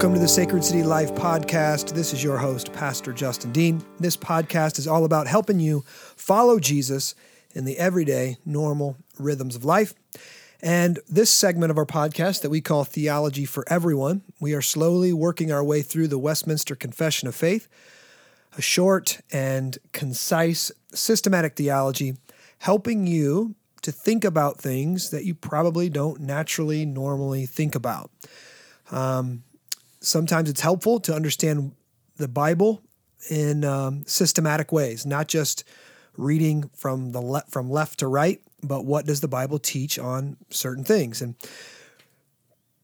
Welcome to the Sacred City Life podcast. This is your host, Pastor Justin Dean. This podcast is all about helping you follow Jesus in the everyday, normal rhythms of life. And this segment of our podcast that we call Theology for Everyone, we are slowly working our way through the Westminster Confession of Faith, a short and concise, systematic theology helping you to think about things that you probably don't naturally, normally think about. Um, sometimes it's helpful to understand the Bible in um, systematic ways, not just reading from the le- from left to right, but what does the Bible teach on certain things? And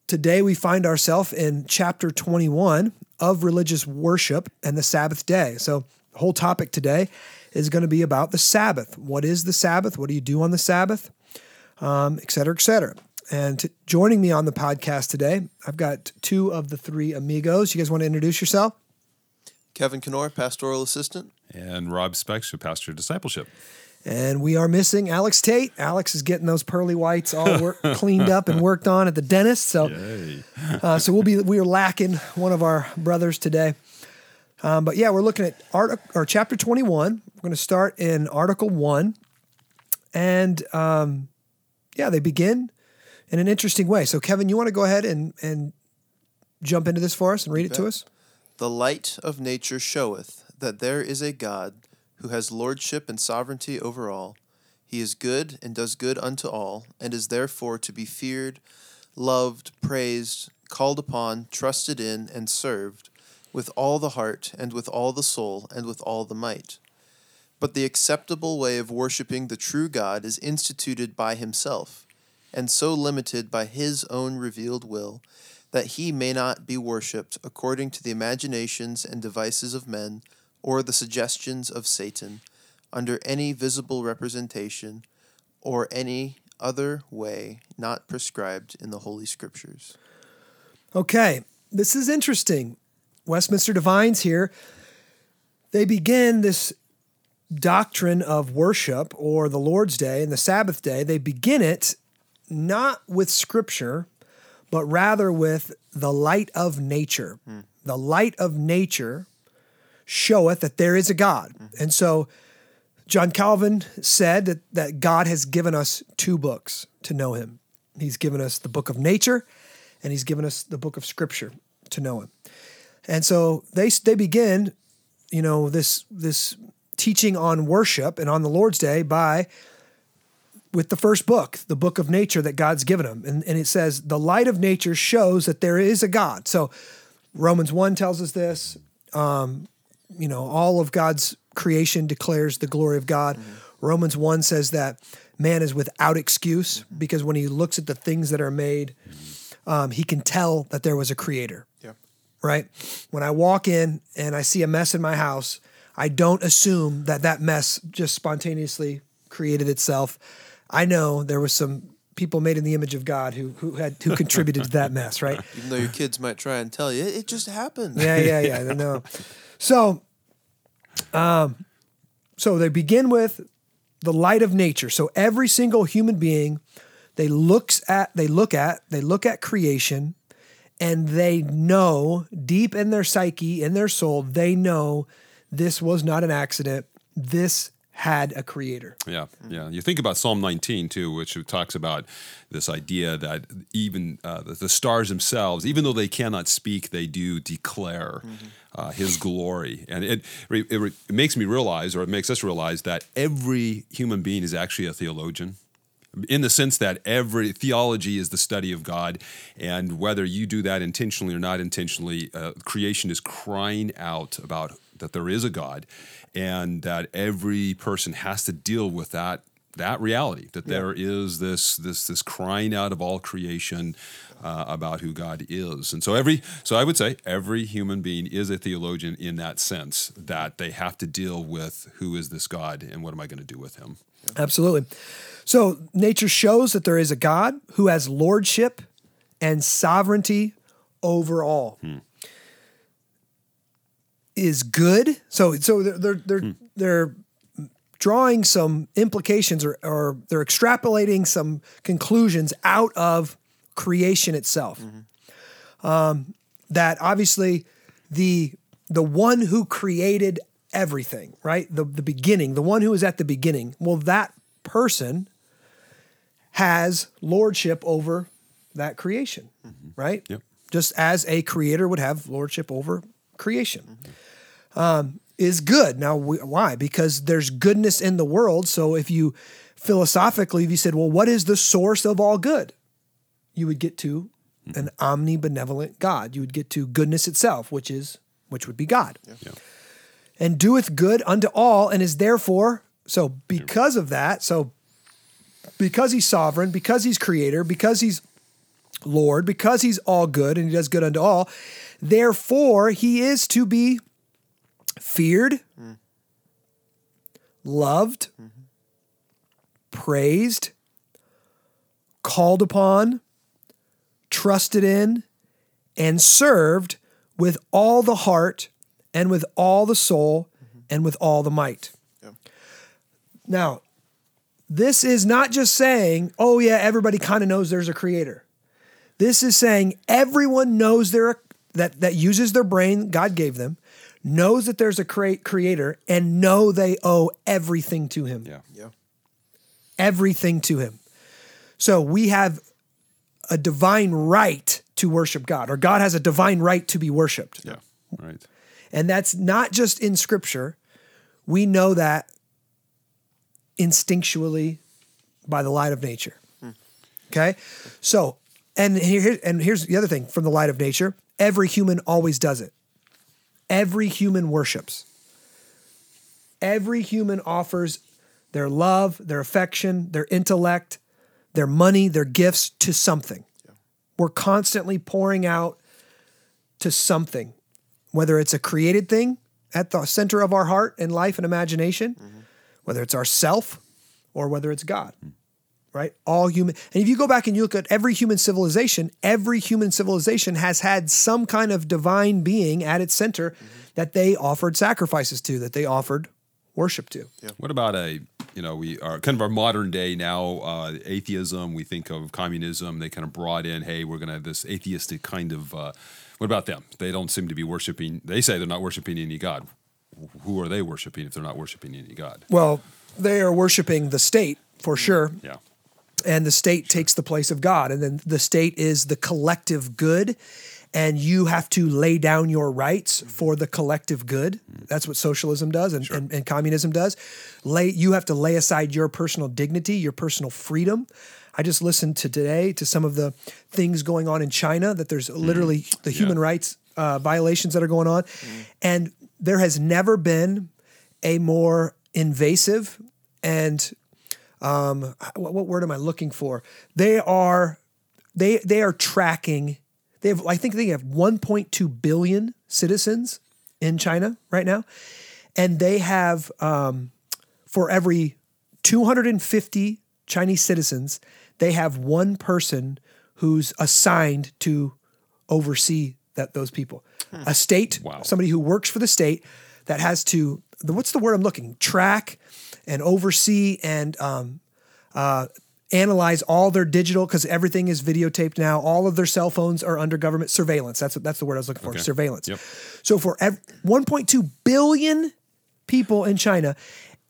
today we find ourselves in chapter 21 of religious worship and the Sabbath day. So the whole topic today is going to be about the Sabbath. What is the Sabbath? What do you do on the Sabbath? Um, et cetera, et cetera. And to, joining me on the podcast today, I've got two of the three amigos. You guys want to introduce yourself? Kevin Knorr, pastoral assistant. And Rob Spexter, pastor of discipleship. And we are missing Alex Tate. Alex is getting those pearly whites all work, cleaned up and worked on at the dentist. So, uh, so we'll be we are lacking one of our brothers today. Um, but yeah, we're looking at art or chapter twenty one. We're going to start in Article one, and um, yeah, they begin in an interesting way. So, Kevin, you want to go ahead and and jump into this for us and read it to us? The light of nature showeth that there is a God who has lordship and sovereignty over all. He is good and does good unto all, and is therefore to be feared, loved, praised, called upon, trusted in, and served with all the heart, and with all the soul, and with all the might. But the acceptable way of worshipping the true God is instituted by himself, and so limited by his own revealed will, that he may not be worshipped according to the imaginations and devices of men or the suggestions of Satan, under any visible representation, or any other way not prescribed in the Holy Scriptures. Okay, this is interesting. Westminster Divines here, they begin this doctrine of worship or the Lord's Day and the Sabbath day. They begin it not with Scripture, but rather with the light of nature. Hmm. The light of nature showeth that there is a God. Mm-hmm. And so John Calvin said that, that God has given us two books to know him. He's given us the book of nature and he's given us the book of scripture to know him. And so they they begin, you know, this this teaching on worship and on the Lord's Day by with the first book, the book of nature that God's given them. And, and it says, the light of nature shows that there is a God. So Romans 1 tells us this. Um, you know, all of God's creation declares the glory of God. Mm-hmm. Romans 1 says that man is without excuse mm-hmm. because when he looks at the things that are made, mm-hmm. um, he can tell that there was a creator. Yeah. Right? When I walk in and I see a mess in my house, I don't assume that that mess just spontaneously created itself. I know there was some people made in the image of God who who had who contributed to that mess, right? Even though your kids might try and tell you, it just happened. Yeah, yeah, yeah. No. So, um, so they begin with the light of nature. So every single human being, they looks at, they look at, they look at creation, and they know deep in their psyche, in their soul, they know this was not an accident. This had a creator. Yeah, yeah. You think about Psalm 19 too, which talks about this idea that even uh, the, stars themselves, even though they cannot speak, they do declare mm-hmm. uh, His glory, and it, it, it makes me realize, or it makes us realize, that every human being is actually a theologian in the sense that every theology is the study of God, and whether you do that intentionally or not intentionally, uh, creation is crying out about that there is a God, and that every person has to deal with that that reality that yeah. there is this this this crying out of all creation uh, about who God is. And so every so I would say every human being is a theologian in that sense that they have to deal with who is this God and what am I going to do with him. Absolutely. So nature shows that there is a God who has lordship and sovereignty over all. Hmm is good. So so they're they're they're, hmm. they're drawing some implications or, or they're extrapolating some conclusions out of creation itself. Mm-hmm. Um, that obviously the the one who created everything, right? The the beginning, the one who is at the beginning. Well, that person has lordship over that creation, right? Yep. Just as a creator would have lordship over creation. Um, is good. Now, wh- why? Because there's goodness in the world. So if you philosophically, if you said, well, what is the source of all good? You would get to an omnibenevolent God. You would get to goodness itself, which is which would be God. Yeah. And doeth good unto all, and is therefore so because of that. So because he's sovereign, because he's creator, because he's Lord, because he's all good and he does good unto all, therefore he is to be feared, loved, praised, called upon, trusted in, and served with all the heart and with all the soul and with all the might. Yeah. Now, this is not just saying, oh, yeah, everybody kind of knows there's a creator. This is saying everyone knows there that that uses their brain God gave them, knows that there's a crea- creator, and know they owe everything to him. Yeah. Yeah. Everything to him. So we have a divine right to worship God, or God has a divine right to be worshiped. Yeah. Right. And that's not just in scripture. We know that instinctually by the light of nature. Hmm. Okay? So, and here and here's the other thing from the light of nature, every human always does it. Every human worships. Every human offers their love, their affection, their intellect, their money, their gifts to something. We're constantly pouring out to something, whether it's a created thing at the center of our heart and life and imagination, mm-hmm. whether it's ourself or whether it's God. Mm. Right? All human. And if you go back and you look at every human civilization, every human civilization has had some kind of divine being at its center that they offered sacrifices to, that they offered worship to. Yeah. What about a you know we are kind of our modern day now uh, atheism. We think of communism. They kind of brought in, hey, we're going to have this atheistic kind of. Uh, what about them? They don't seem to be worshiping. They say they're not worshiping any god. Who are they worshiping if they're not worshiping any god? Well, they are worshiping the state for sure. Yeah. And the state takes the place of God. And then the state is the collective good, and you have to lay down your rights mm-hmm. for the collective good. Mm-hmm. That's what socialism does and, and, and communism does. Lay you have to lay aside your personal dignity, your personal freedom. I just listened to today to some of the things going on in China that there's mm-hmm. literally the human rights uh, violations that are going on, and there has never been a more invasive and um, what, what word am I looking for? They are they they are tracking. They have I think they have 1.2 billion citizens in China right now, and they have um, for every 250 Chinese citizens, they have one person who's assigned to oversee that those people. A state, Wow. somebody who works for the state that has to the, what's the word I'm looking track and oversee and um, uh, analyze all their digital because everything is videotaped now. All of their cell phones are under government surveillance. That's what that's the word I was looking for. Okay. Surveillance. Yep. So for ev- 1.2 billion people in China,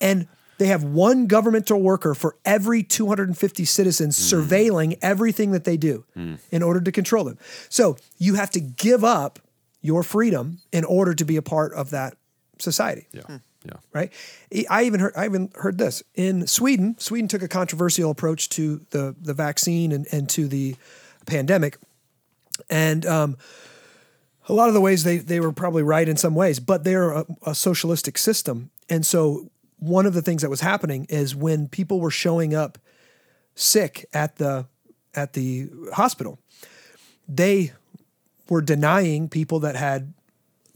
and they have one governmental worker for every 250 citizens surveilling everything that they do in order to control them. So you have to give up your freedom in order to be a part of that society Yeah. Yeah. right? I even heard I even heard this in Sweden. Sweden took a controversial approach to the the vaccine and, and to the pandemic, and um, a lot of the ways they they were probably right in some ways, but they're a, a socialistic system, and so one of the things that was happening is when people were showing up sick at the at the hospital, they were denying people that had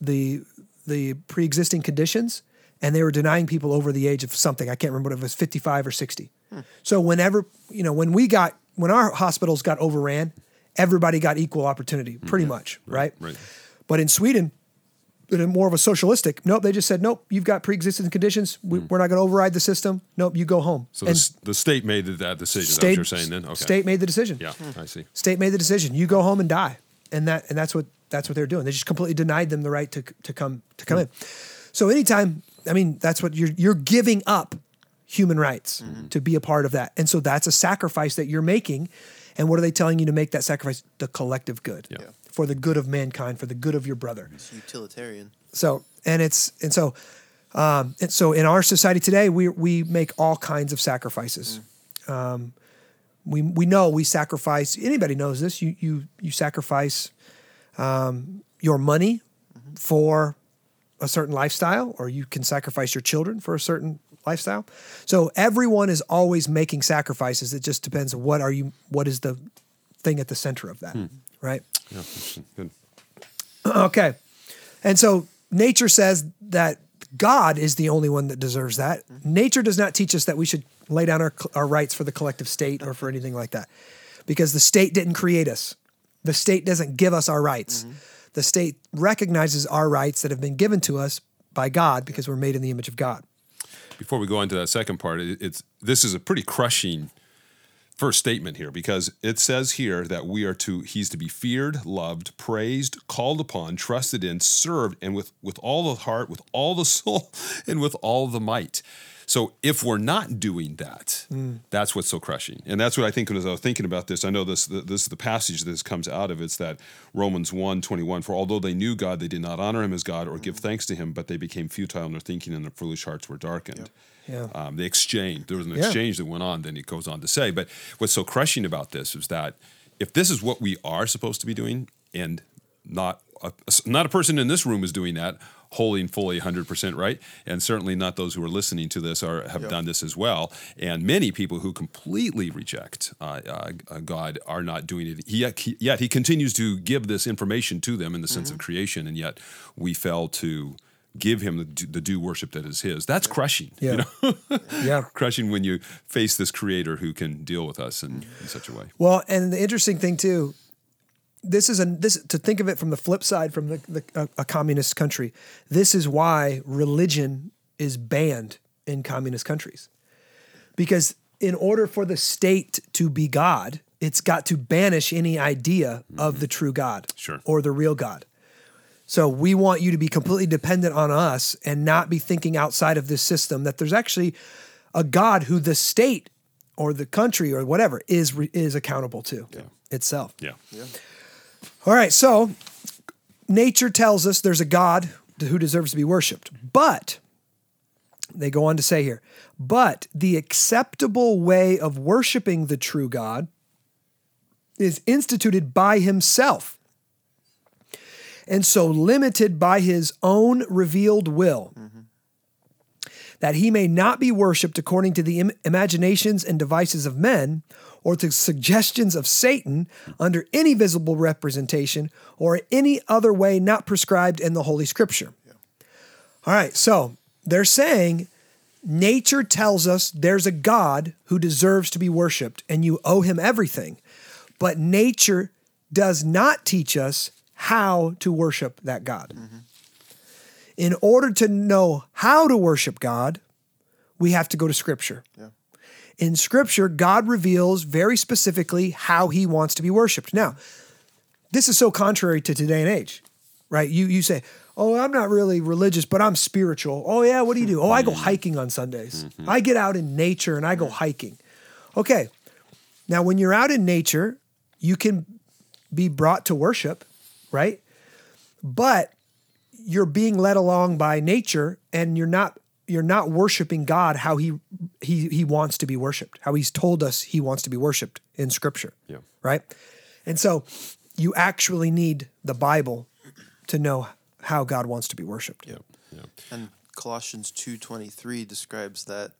the the pre-existing conditions and they were denying people over the age of something i can't remember what it was 55 or 60 hmm. so whenever you know when we got when our hospitals got overran everybody got equal opportunity hmm, pretty much right? right. but in sweden in more of a socialistic nope they just said nope you've got pre-existing conditions we, hmm. we're not going to override the system nope you go home So and the, the state made that decision. State, what you're saying then? Okay. state made the decision Yeah. I see. state made the decision you go home and die and that and that's what That's what they're doing. They just completely denied them the right to to come to come in. So anytime, I mean, that's what you're you're giving up human rights to be a part of that, and so that's a sacrifice that you're making. And what are they telling you to make that sacrifice? The collective good, Yeah. for the good of mankind, for the good of your brother. It's utilitarian. So and it's and so um, and so in our society today, we we make all kinds of sacrifices. Um, we we know we sacrifice. Anybody knows this. You you you sacrifice um, your money for a certain lifestyle, or you can sacrifice your children for a certain lifestyle. So everyone is always making sacrifices. It just depends what are you what is the thing at the center of that, right? Yeah. Good. Okay. And so nature says that God is the only one that deserves that. Nature does not teach us that we should lay down our, our rights for the collective state or for anything like that because the state didn't create us. The state doesn't give us our rights. Mm-hmm. The state recognizes our rights that have been given to us by God because we're made in the image of God. before we go into that second part, it's this is a pretty crushing first statement here because it says here that we are to he's to be feared, loved, praised, called upon, trusted in, served, and with with all the heart, with all the soul, and with all the might. So if we're not doing that, that's what's so crushing, and that's what I think as I was thinking about this. I know this this is the passage that this comes out of. It's that Romans 1, 21, For although they knew God, they did not honor him as God or give thanks to him, but they became futile in their thinking, and their foolish hearts were darkened. Yeah. Um, they exchanged. There was an Yeah. exchange that went on. Then he goes on to say, but what's so crushing about this is that if this is what we are supposed to be doing, and not a, not a person in this room is doing that wholly and fully 100% right. And certainly not those who are listening to this are have done this as well. And many people who completely reject uh, uh, god are not doing it. Yet he, yet he continues to give this information to them in the sense of creation and yet we fail to give him the, due- the due worship that is his. That's crushing Yeah. you know? Yeah. crushing when you face this creator who can deal with us in, in such a way. Well, and the interesting thing too, this is a this to think of it from the flip side from the, the a, a communist country. This is why religion is banned in communist countries, because in order for the state to be God, it's got to banish any idea of the true God Sure. or the real God. So we want you to be completely dependent on us and not be thinking outside of this system that there's actually a God who the state or the country or whatever is is accountable to itself. yeah All right, so nature tells us there's a God who deserves to be worshiped. But they go on to say here, but the acceptable way of worshiping the true God is instituted by himself. And so limited by his own revealed will, mm-hmm. That he may not be worshiped according to the im- imaginations and devices of men, or to suggestions of Satan under any visible representation, or any other way not prescribed in the Holy Scripture. All right, so they're saying nature tells us there's a God who deserves to be worshiped and you owe him everything. But nature does not teach us how to worship that God. Mm-hmm. In order to know how to worship God, we have to go to Scripture. In Scripture, God reveals very specifically how he wants to be worshiped. Now, this is so contrary to today and age, right? You you say, "Oh, I'm not really religious, but I'm spiritual." Oh yeah, what do you do? Oh, I go hiking on Sundays. Mm-hmm. I get out in nature and I go hiking. Okay. Now, when you're out in nature, you can be brought to worship, right? But you're being led along by nature and you're not you're not worshiping God how he he he wants to be worshiped, how he's told us he wants to be worshiped in scripture. Yeah. Right? And so you actually need the Bible to know how God wants to be worshiped. yeah yeah And Colossians 2:23 describes that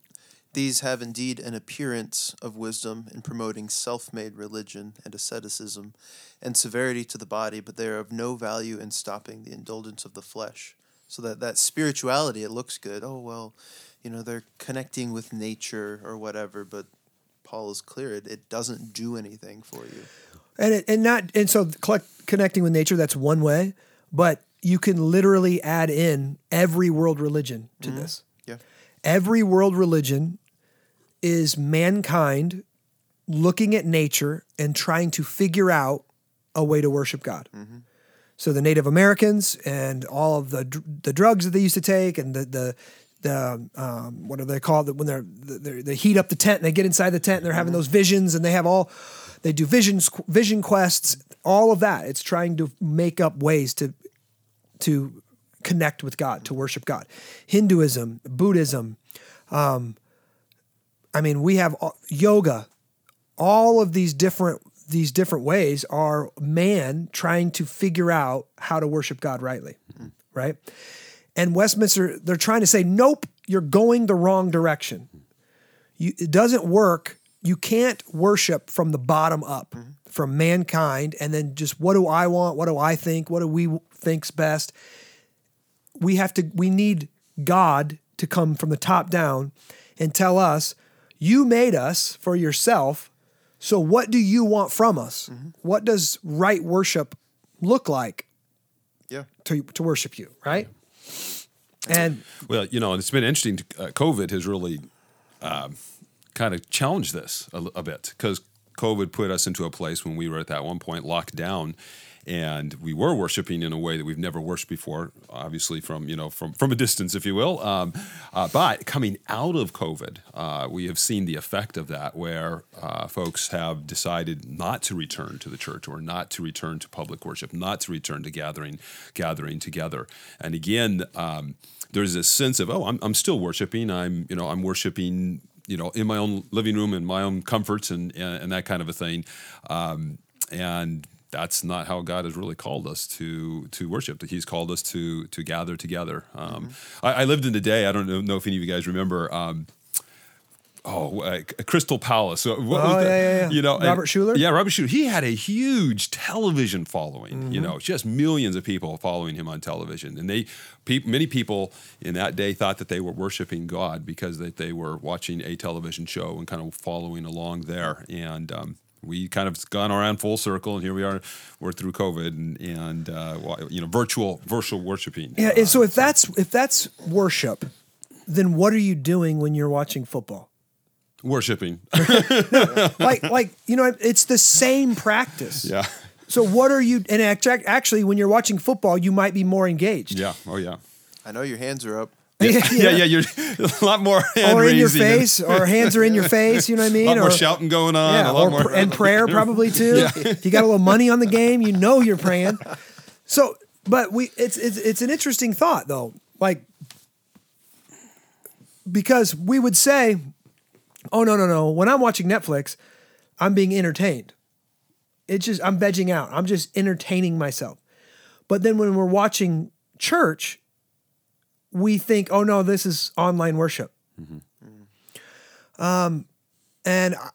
these have indeed an appearance of wisdom in promoting self-made religion and asceticism and severity to the body, but they are of no value in stopping the indulgence of the flesh. So that that spirituality it looks good. Oh well, you know, they're connecting with nature or whatever, but Paul is clear it, it doesn't do anything for you. And it, and not and so collect, connecting with nature that's one way, but you can literally add in every world religion to mm-hmm. this. Yeah. Every world religion is mankind looking at nature and trying to figure out a way to worship God. So the Native Americans and all of the the drugs that they used to take and the the the um, what do they call it when they're, they they heat up the tent and they get inside the tent and they're having those visions and they have all they do visions vision quests all of that it's trying to make up ways to to connect with God to worship God Hinduism Buddhism um, I mean we have yoga all of these different these different ways are man trying to figure out how to worship God rightly, right? And Westminster, they're trying to say, nope, you're going the wrong direction. You, it doesn't work. You can't worship from the bottom up, from mankind, and then just what do I want? What do I think? What do we think's best? We have to. We need God to come from the top down and tell us, you made us for yourself. So what do you want from us? What does right worship look like Yeah. to, to worship you, right? And Well, you know, it's been interesting. to- Uh, COVID has really um, kind of challenged this a bit because COVID put us into a place when we were at that one point locked down, and we were worshiping in a way that we've never worshipped before. Obviously, from you know from from a distance, if you will. Um, uh, but coming out of COVID, uh, we have seen the effect of that, where uh, folks have decided not to return to the church or not to return to public worship, not to return to gathering gathering together. And again. Um, there's this sense of oh I'm, I'm still worshiping i'm you know i'm worshiping you know in my own living room in my own comforts and and, and that kind of a thing um, and that's not how God has really called us to to worship. That He's called us to to gather together. Um, I, I lived in the day. I don't know, know if any of you guys remember. Um, oh, uh, Crystal Palace. So what Oh, was the- yeah, yeah, yeah. You know, Robert Schuller? Yeah, Robert Schuller. He had a huge television following. Mm-hmm. You know, just millions of people following him on television, and they, many people in that day thought that they were worshiping God because that they were watching a television show and kind of following along there. And um, we kind of gone around full circle, and here we are. We're through COVID, and, and uh, you know, virtual virtual worshiping. yeah, Uh, and so if that's if that's worship, then what are you doing when you're watching football? worshiping. Like like you know, it's the same practice. yeah, So what are you? And actually, when you're watching football, you might be more engaged. yeah, oh yeah. I know your hands are up. Yeah, yeah, you're a lot more or in your face, or hands are in your face. You know what I mean? A lot more or, shouting going on. Yeah, a lot or, more and prayer probably too. Yeah. If you got a little money on the game, you know you're praying. So, but we it's it's it's an interesting thought though. Like because we would say, "Oh no, no, no, when I'm watching Netflix, I'm being entertained." It's just I'm vegging out. I'm just entertaining myself. But then when we're watching church, we think, "Oh no, this is online worship." Um and I-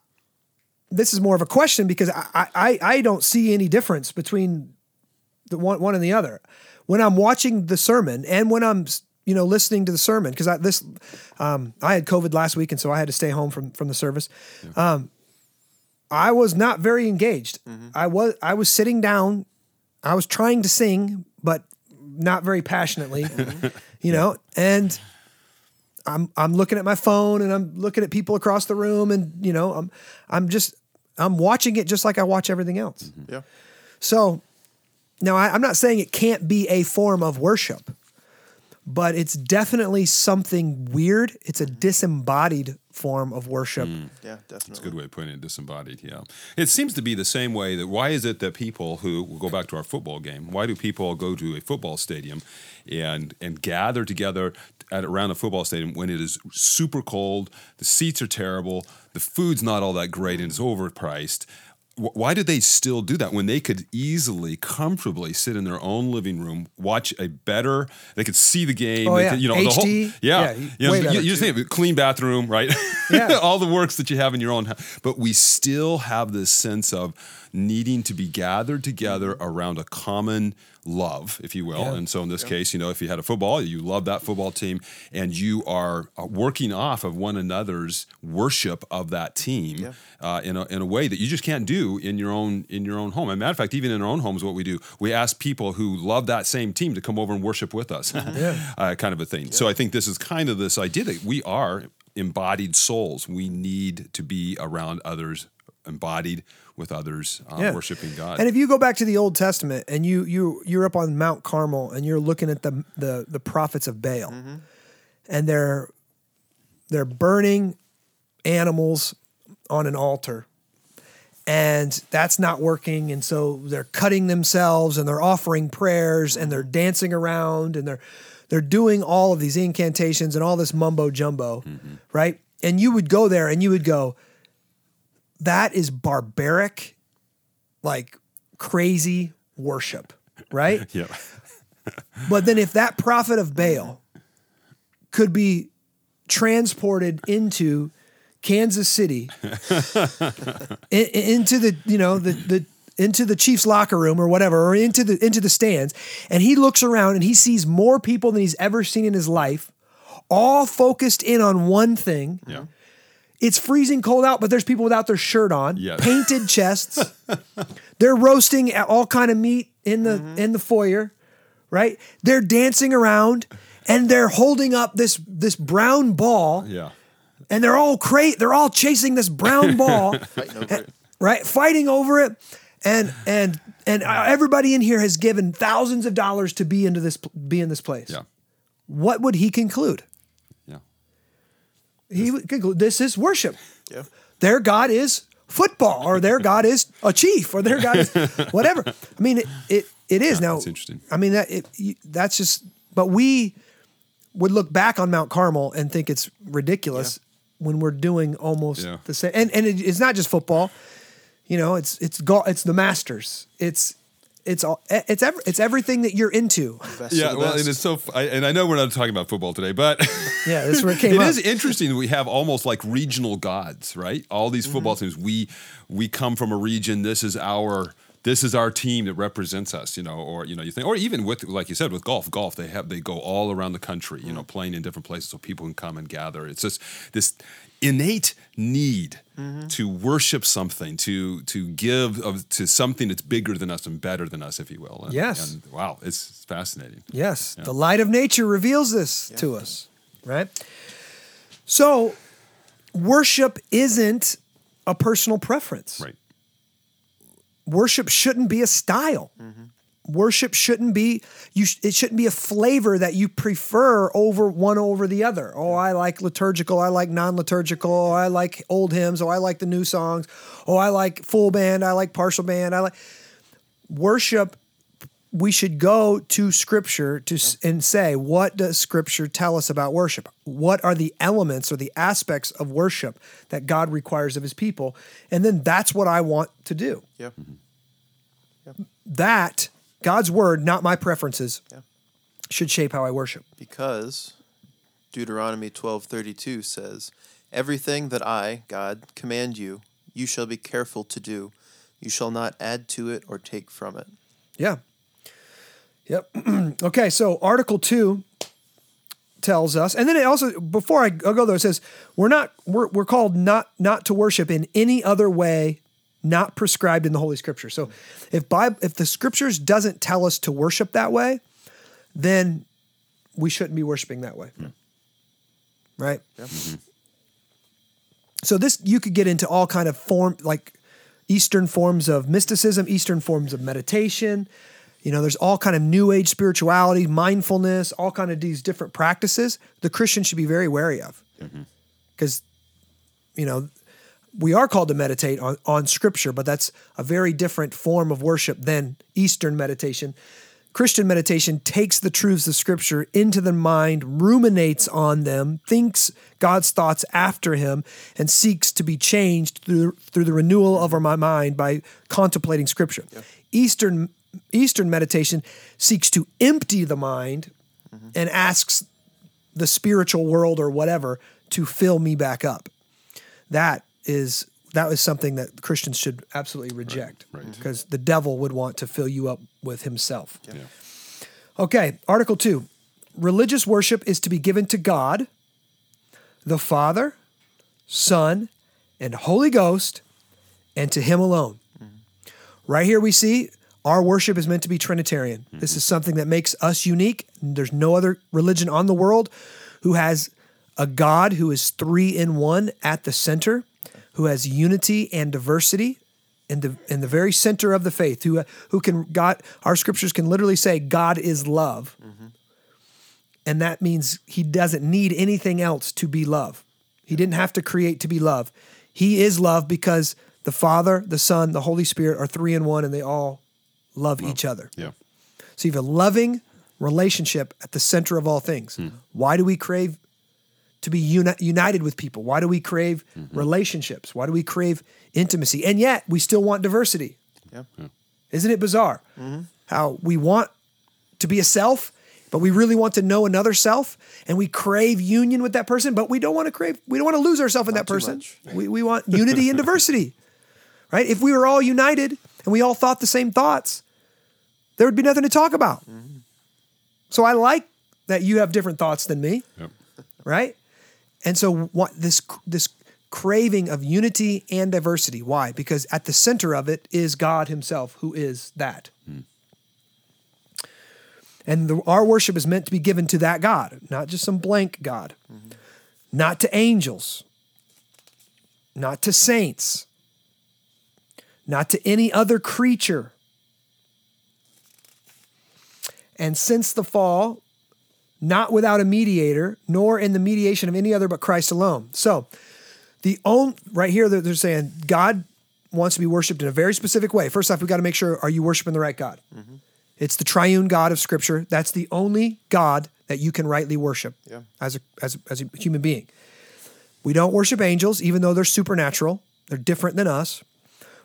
this is more of a question because I, I I don't see any difference between the one one and the other. When I'm watching the sermon and when I'm you know listening to the sermon because I this um, I had COVID last week and so I had to stay home from from the service. Um, I was not very engaged. I was I was sitting down. I was trying to sing, but not very passionately, you know, and I'm I'm looking at my phone and I'm looking at people across the room and you know I'm I'm just I'm watching it just like I watch everything else. Mm-hmm. Yeah. So now I, I'm not saying it can't be a form of worship, but it's definitely something weird. It's a mm-hmm. disembodied form of worship. Mm. Yeah, definitely. That's a good way of putting it, disembodied. Yeah. It seems to be the same way that why is it that people who we'll go back to our football game, why do people go to a football stadium and and gather together at around a football stadium when it is super cold, the seats are terrible, the food's not all that great and it's overpriced? Wh- Why do they still do that when they could easily, comfortably sit in their own living room, watch a better? They could see the game. Oh, yeah. could, you know, the whole, HD. yeah, Yeah, you, know, you, you just think of clean bathroom, right? Yeah. all the works that you have in your own house. But we still have this sense of needing to be gathered together around a common love, if you will. Yeah. And so in this case, you know, if you had a football, you love that football team, and you are uh, working off of one another's worship of that team Yeah. uh, in, a, in a way that you just can't do in your own in your own home. As a matter of fact, even in our own homes, what we do, we ask people who love that same team to come over and worship with us, uh, kind of a thing. So I think this is kind of this idea that we are embodied souls. We need to be around others embodied with others, uh, Yeah. worshiping God. And if you go back to the Old Testament and you you you're up on Mount Carmel and you're looking at the the the prophets of Baal, and they're they're burning animals on an altar, and that's not working, and so they're cutting themselves and they're offering prayers and they're dancing around and they're they're doing all of these incantations and all this mumbo jumbo, right? And you would go there and you would go, that is barbaric like crazy worship, right? yeah. but then if that prophet of Baal could be transported into Kansas City in- into the you know the the into the Chiefs locker room or whatever or into the into the stands and he looks around and he sees more people than he's ever seen in his life all focused in on one thing Yeah. It's freezing cold out, but there's people without their shirt on, Yes. painted chests. They're roasting all kind of meat in the mm-hmm. in the foyer, right? They're dancing around and they're holding up this this brown ball, Yeah. and they're all crate. They're all chasing this brown ball, Fighting over it. right? Fighting over it, and and and everybody in here has given thousands of dollars to be into this be in this place. Yeah. What would he conclude? Yeah. He conclude this is worship. Yeah. their God is football, or their God is a chief, or their God is whatever. I mean, it it, it is now. that's interesting. I mean that it you- that's just. But we would look back on Mount Carmel and think it's ridiculous when we're doing almost Yeah. the same. And and it, it's not just football. You know, it's it's golf. It's the Masters. It's it's all. It's every, It's everything that you're into. Yeah, well, best. and it's so, f- I, and I know we're not talking about football today, but Yeah, this is where it came It up. is interesting that we have almost like regional gods, right? All these football Mm-hmm. teams, we we come from a region. This is our this is our team that represents us, you know, or you know, you think, or even with like you said with golf, golf they have they go all around the country, you know, Mm. playing in different places so people can come and gather. It's just this innate need Mm-hmm. to worship something, to to give of to something that's bigger than us and better than us, if you will. And- Yes. and wow, it's fascinating. Yes, the light of nature reveals this to us, right? So, worship isn't a personal preference. Right. Worship shouldn't be a style. Worship shouldn't be you. sh- It shouldn't be a flavor that you prefer over one over the other. Oh, I like liturgical. I like non-liturgical. Oh, I like old hymns. Oh, I like the new songs. Oh, I like full band. I like partial band. I like worship we should go to scripture to and say what does scripture tell us about worship what are the elements or the aspects of worship that god requires of his people and then that's what i want to do yeah. Mm-hmm. that god's word not my preferences Yeah. should shape how i worship Because Deuteronomy 12:32 says, "Everything that I, God, command you, you shall be careful to do. You shall not add to it or take from it." yeah yep okay so article 2 tells us and then it also before i go there it says we're not we're, we're called not not to worship in any other way not prescribed in the holy scripture. So if bible if the scriptures doesn't tell us to worship that way then we shouldn't be worshiping that way. Hmm. Right? Mm-hmm. So this you could get into all kind of form like eastern forms of mysticism eastern forms of meditation. You know there's all kind of new age spirituality mindfulness all kind of these different practices the christian should be very wary of. Mm-hmm. Because you know we are called to meditate on, on scripture but that's a very different form of worship than eastern meditation. Christian meditation takes the truths of scripture into the mind ruminates on them thinks god's thoughts after him and seeks to be changed through, through the renewal of our my mind by contemplating scripture. Eastern eastern meditation seeks to empty the mind mm-hmm. and asks the spiritual world or whatever to fill me back up. That is that is something that Christians should absolutely reject right. Mm-hmm. because the devil would want to fill you up with himself. Yeah. Okay, Article 2. Religious worship is to be given to God, the Father, Son, and Holy Ghost, and to him alone. Mm-hmm. Right here we see our worship is meant to be Trinitarian. Mm-hmm. This is something that makes us unique. There's no other religion on the world who has a God who is three in one at the center, who has unity and diversity in the in the very center of the faith, who who can God our scriptures can literally say God is love. Mm-hmm. And that means he doesn't need anything else to be love. He didn't have to create to be love. He is love because the Father, the Son, the Holy Spirit are three in one and they all love each other. Yeah. So you have a loving relationship at the center of all things. Hmm. Why do we crave to be uni- united with people? Why do we crave mm-hmm. relationships? Why do we crave intimacy? And yet we still want diversity. Yeah. Isn't it bizarre how we want to be a self, but we really want to know another self, and we crave union with that person, but we don't want to crave, we don't want to lose ourselves in that person. We, we want unity and diversity, right? If we were all united and we all thought the same thoughts, there would be nothing to talk about. So I like that you have different thoughts than me, Yep. right? And so what this this craving of unity and diversity. Why? Because at the center of it is God Himself, who is that. Hmm. And the, our worship is meant to be given to that God, not just some blank God, mm-hmm. not to angels, not to saints, not to any other creature. And since the fall, not without a mediator, nor in the mediation of any other but Christ alone. So, the own right here they're, they're saying God wants to be worshipped in a very specific way. First off, we got to make sure are you worshiping the right God? Mm-hmm. It's the triune God of Scripture. That's the only God that you can rightly worship Yeah. as a as a, as a human being. We don't worship angels, even though they're supernatural. They're different than us.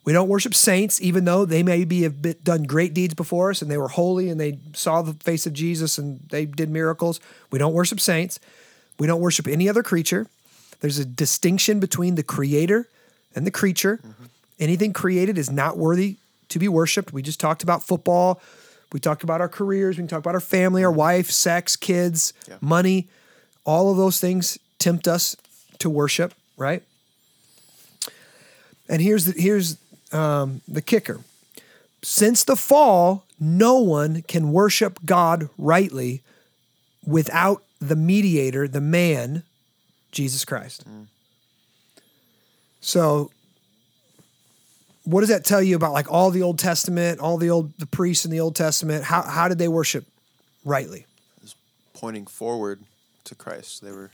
We don't worship saints, even though they maybe have been, done great deeds before us and they were holy and they saw the face of Jesus and they did miracles. We don't worship saints. We don't worship any other creature. There's a distinction between the creator and the creature. Mm-hmm. Anything created is not worthy to be worshiped. We just talked about football. We talked about our careers. We can talk about our family, our wife, sex, kids, Yeah. money. All of those things tempt us to worship, right? And here's the here's um, the kicker. Since the fall, no one can worship God rightly without the mediator, the man, Jesus Christ. So what does that tell you about like all the Old Testament, all the old the priests in the Old Testament? How how did they worship rightly? Pointing forward to Christ. They were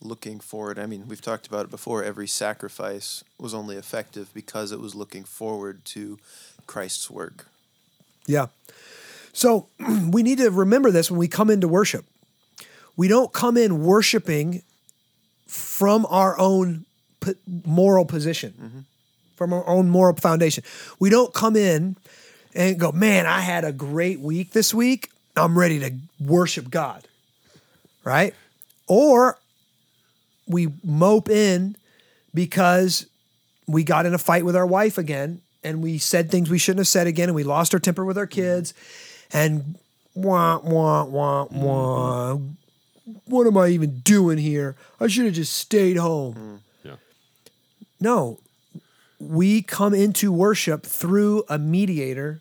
looking forward. I mean, we've talked about it before. Every sacrifice was only effective because it was looking forward to Christ's work. Yeah. So we need to remember this when we come into worship. We don't come in worshiping from our own moral position, mm-hmm. from our own moral foundation. We don't come in and go, man, I had a great week this week. I'm ready to worship God. Right? Or we mope in because we got in a fight with our wife again and we said things we shouldn't have said again and we lost our temper with our kids and wah wah wah wah. Mm-hmm. What am i even doing here? I should have just stayed home. Mm. Yeah. no we come into worship through a mediator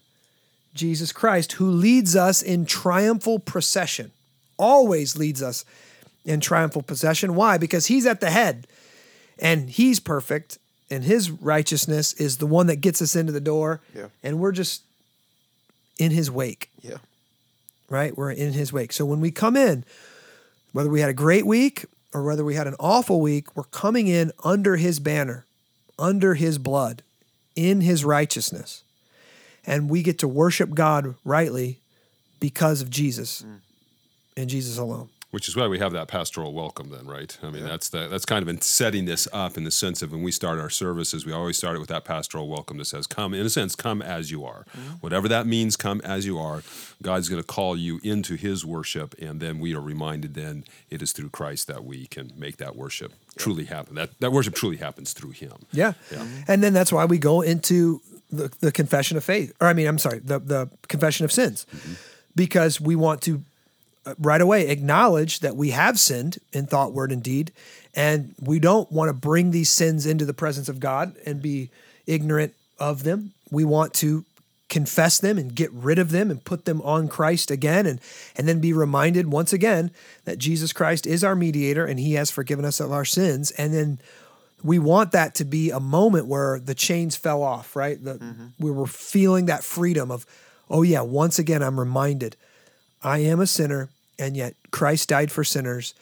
jesus christ who leads us in triumphal procession always leads us in triumphal possession. why? Because he's at the head and he's perfect and his righteousness is the one that gets us into the door Yeah. and we're just in his wake. Yeah. right? We're in his wake. So when we come in whether we had a great week or whether we had an awful week we're coming in under his banner under his blood in his righteousness. And we get to worship god rightly because of jesus mm. and jesus alone Which is why we have that pastoral welcome, then, right? I mean, that's the that's kind of in setting this up in the sense of when we start our services, we always start it with that pastoral welcome that says, "Come, in a sense, come as you are, mm-hmm. whatever that means. Come as you are. God's going to call you into His worship, and then we are reminded then it is through Christ that we can make that worship truly happen. That that worship truly happens through Him. Yeah. Mm-hmm. And then that's why we go into the, the confession of faith. Or I mean, I'm sorry, the, the confession of sins. Mm-hmm. Because we want to Uh, right away acknowledge that we have sinned in thought, word, and deed. And we don't want to bring these sins into the presence of God and be ignorant of them. We want to confess them and get rid of them and put them on Christ again and and then be reminded once again that Jesus Christ is our mediator and he has forgiven us of our sins and then we want that to be a moment where the chains fell off, right? The, mm-hmm. We were feeling that freedom of, oh, yeah, once again, I'm reminded I am a sinner, and yet Christ died for sinners.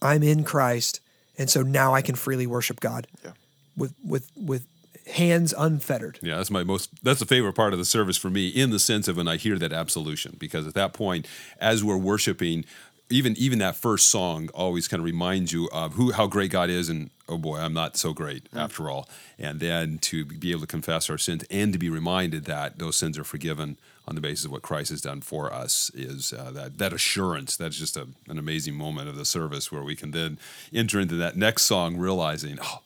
I'm in Christ. And so now I can freely worship God Yeah. with, with, with hands unfettered. Yeah, that's my most. That's the favorite part of the service for me, in the sense of when I hear that absolution, because at that point, as we're worshiping, even even that first song always kind of reminds you of who how great God is, and oh boy, I'm not so great after all. And then to be able to confess our sins and to be reminded that those sins are forgiven on the basis of what Christ has done for us is uh, that that assurance. That's just a, an amazing moment of the service where we can then enter into that next song, realizing, oh.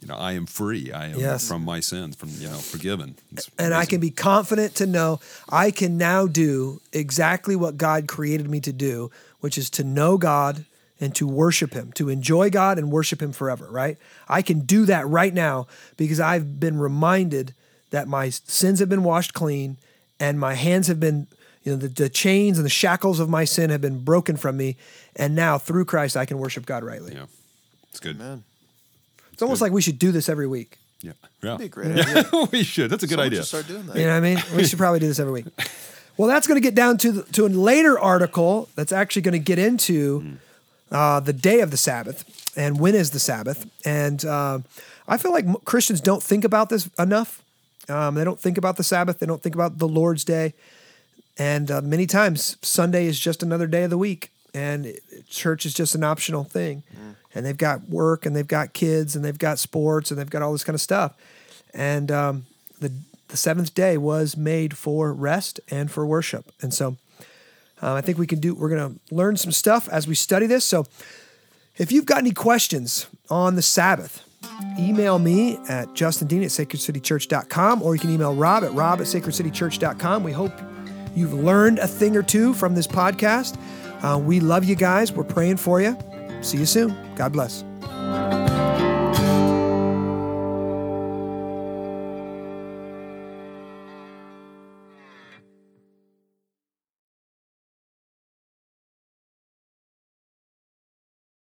You know, I am free. I am Yes. from my sins, from you know, forgiven. It's and I can be confident to know I can now do exactly what God created me to do, which is to know God and to worship Him, to enjoy God and worship Him forever, right? I can do that right now because I've been reminded that my sins have been washed clean and my hands have been, you know, the, the chains and the shackles of my sin have been broken from me. And now through Christ, I can worship God rightly. Yeah, it's good. Man, It's almost like we should do this every week. Yeah, yeah. that'd be a great idea. we should. That's a good Someone idea. should start doing that. You know what I mean? We should probably do this every week. Well, that's going to get down to the, to a later article that's actually going to get into uh, the day of the Sabbath and when is the Sabbath. And uh, I feel like Christians don't think about this enough. Um, they don't think about the Sabbath. They don't think about the Lord's Day. And uh, many times, Sunday is just another day of the week, and it- church is just an optional thing. And they've got work, and they've got kids, and they've got sports, and they've got all this kind of stuff. And um, the the seventh day was made for rest and for worship. And so, uh, I think we can do. We're going to learn some stuff as we study this. So, if you've got any questions on the Sabbath, email me at justindean at sacredcitychurch.com or you can email rob at rob at sacredcitychurch.com. We hope you've learned a thing or two from this podcast. Uh, we love you guys. We're praying for you. See you soon. God bless.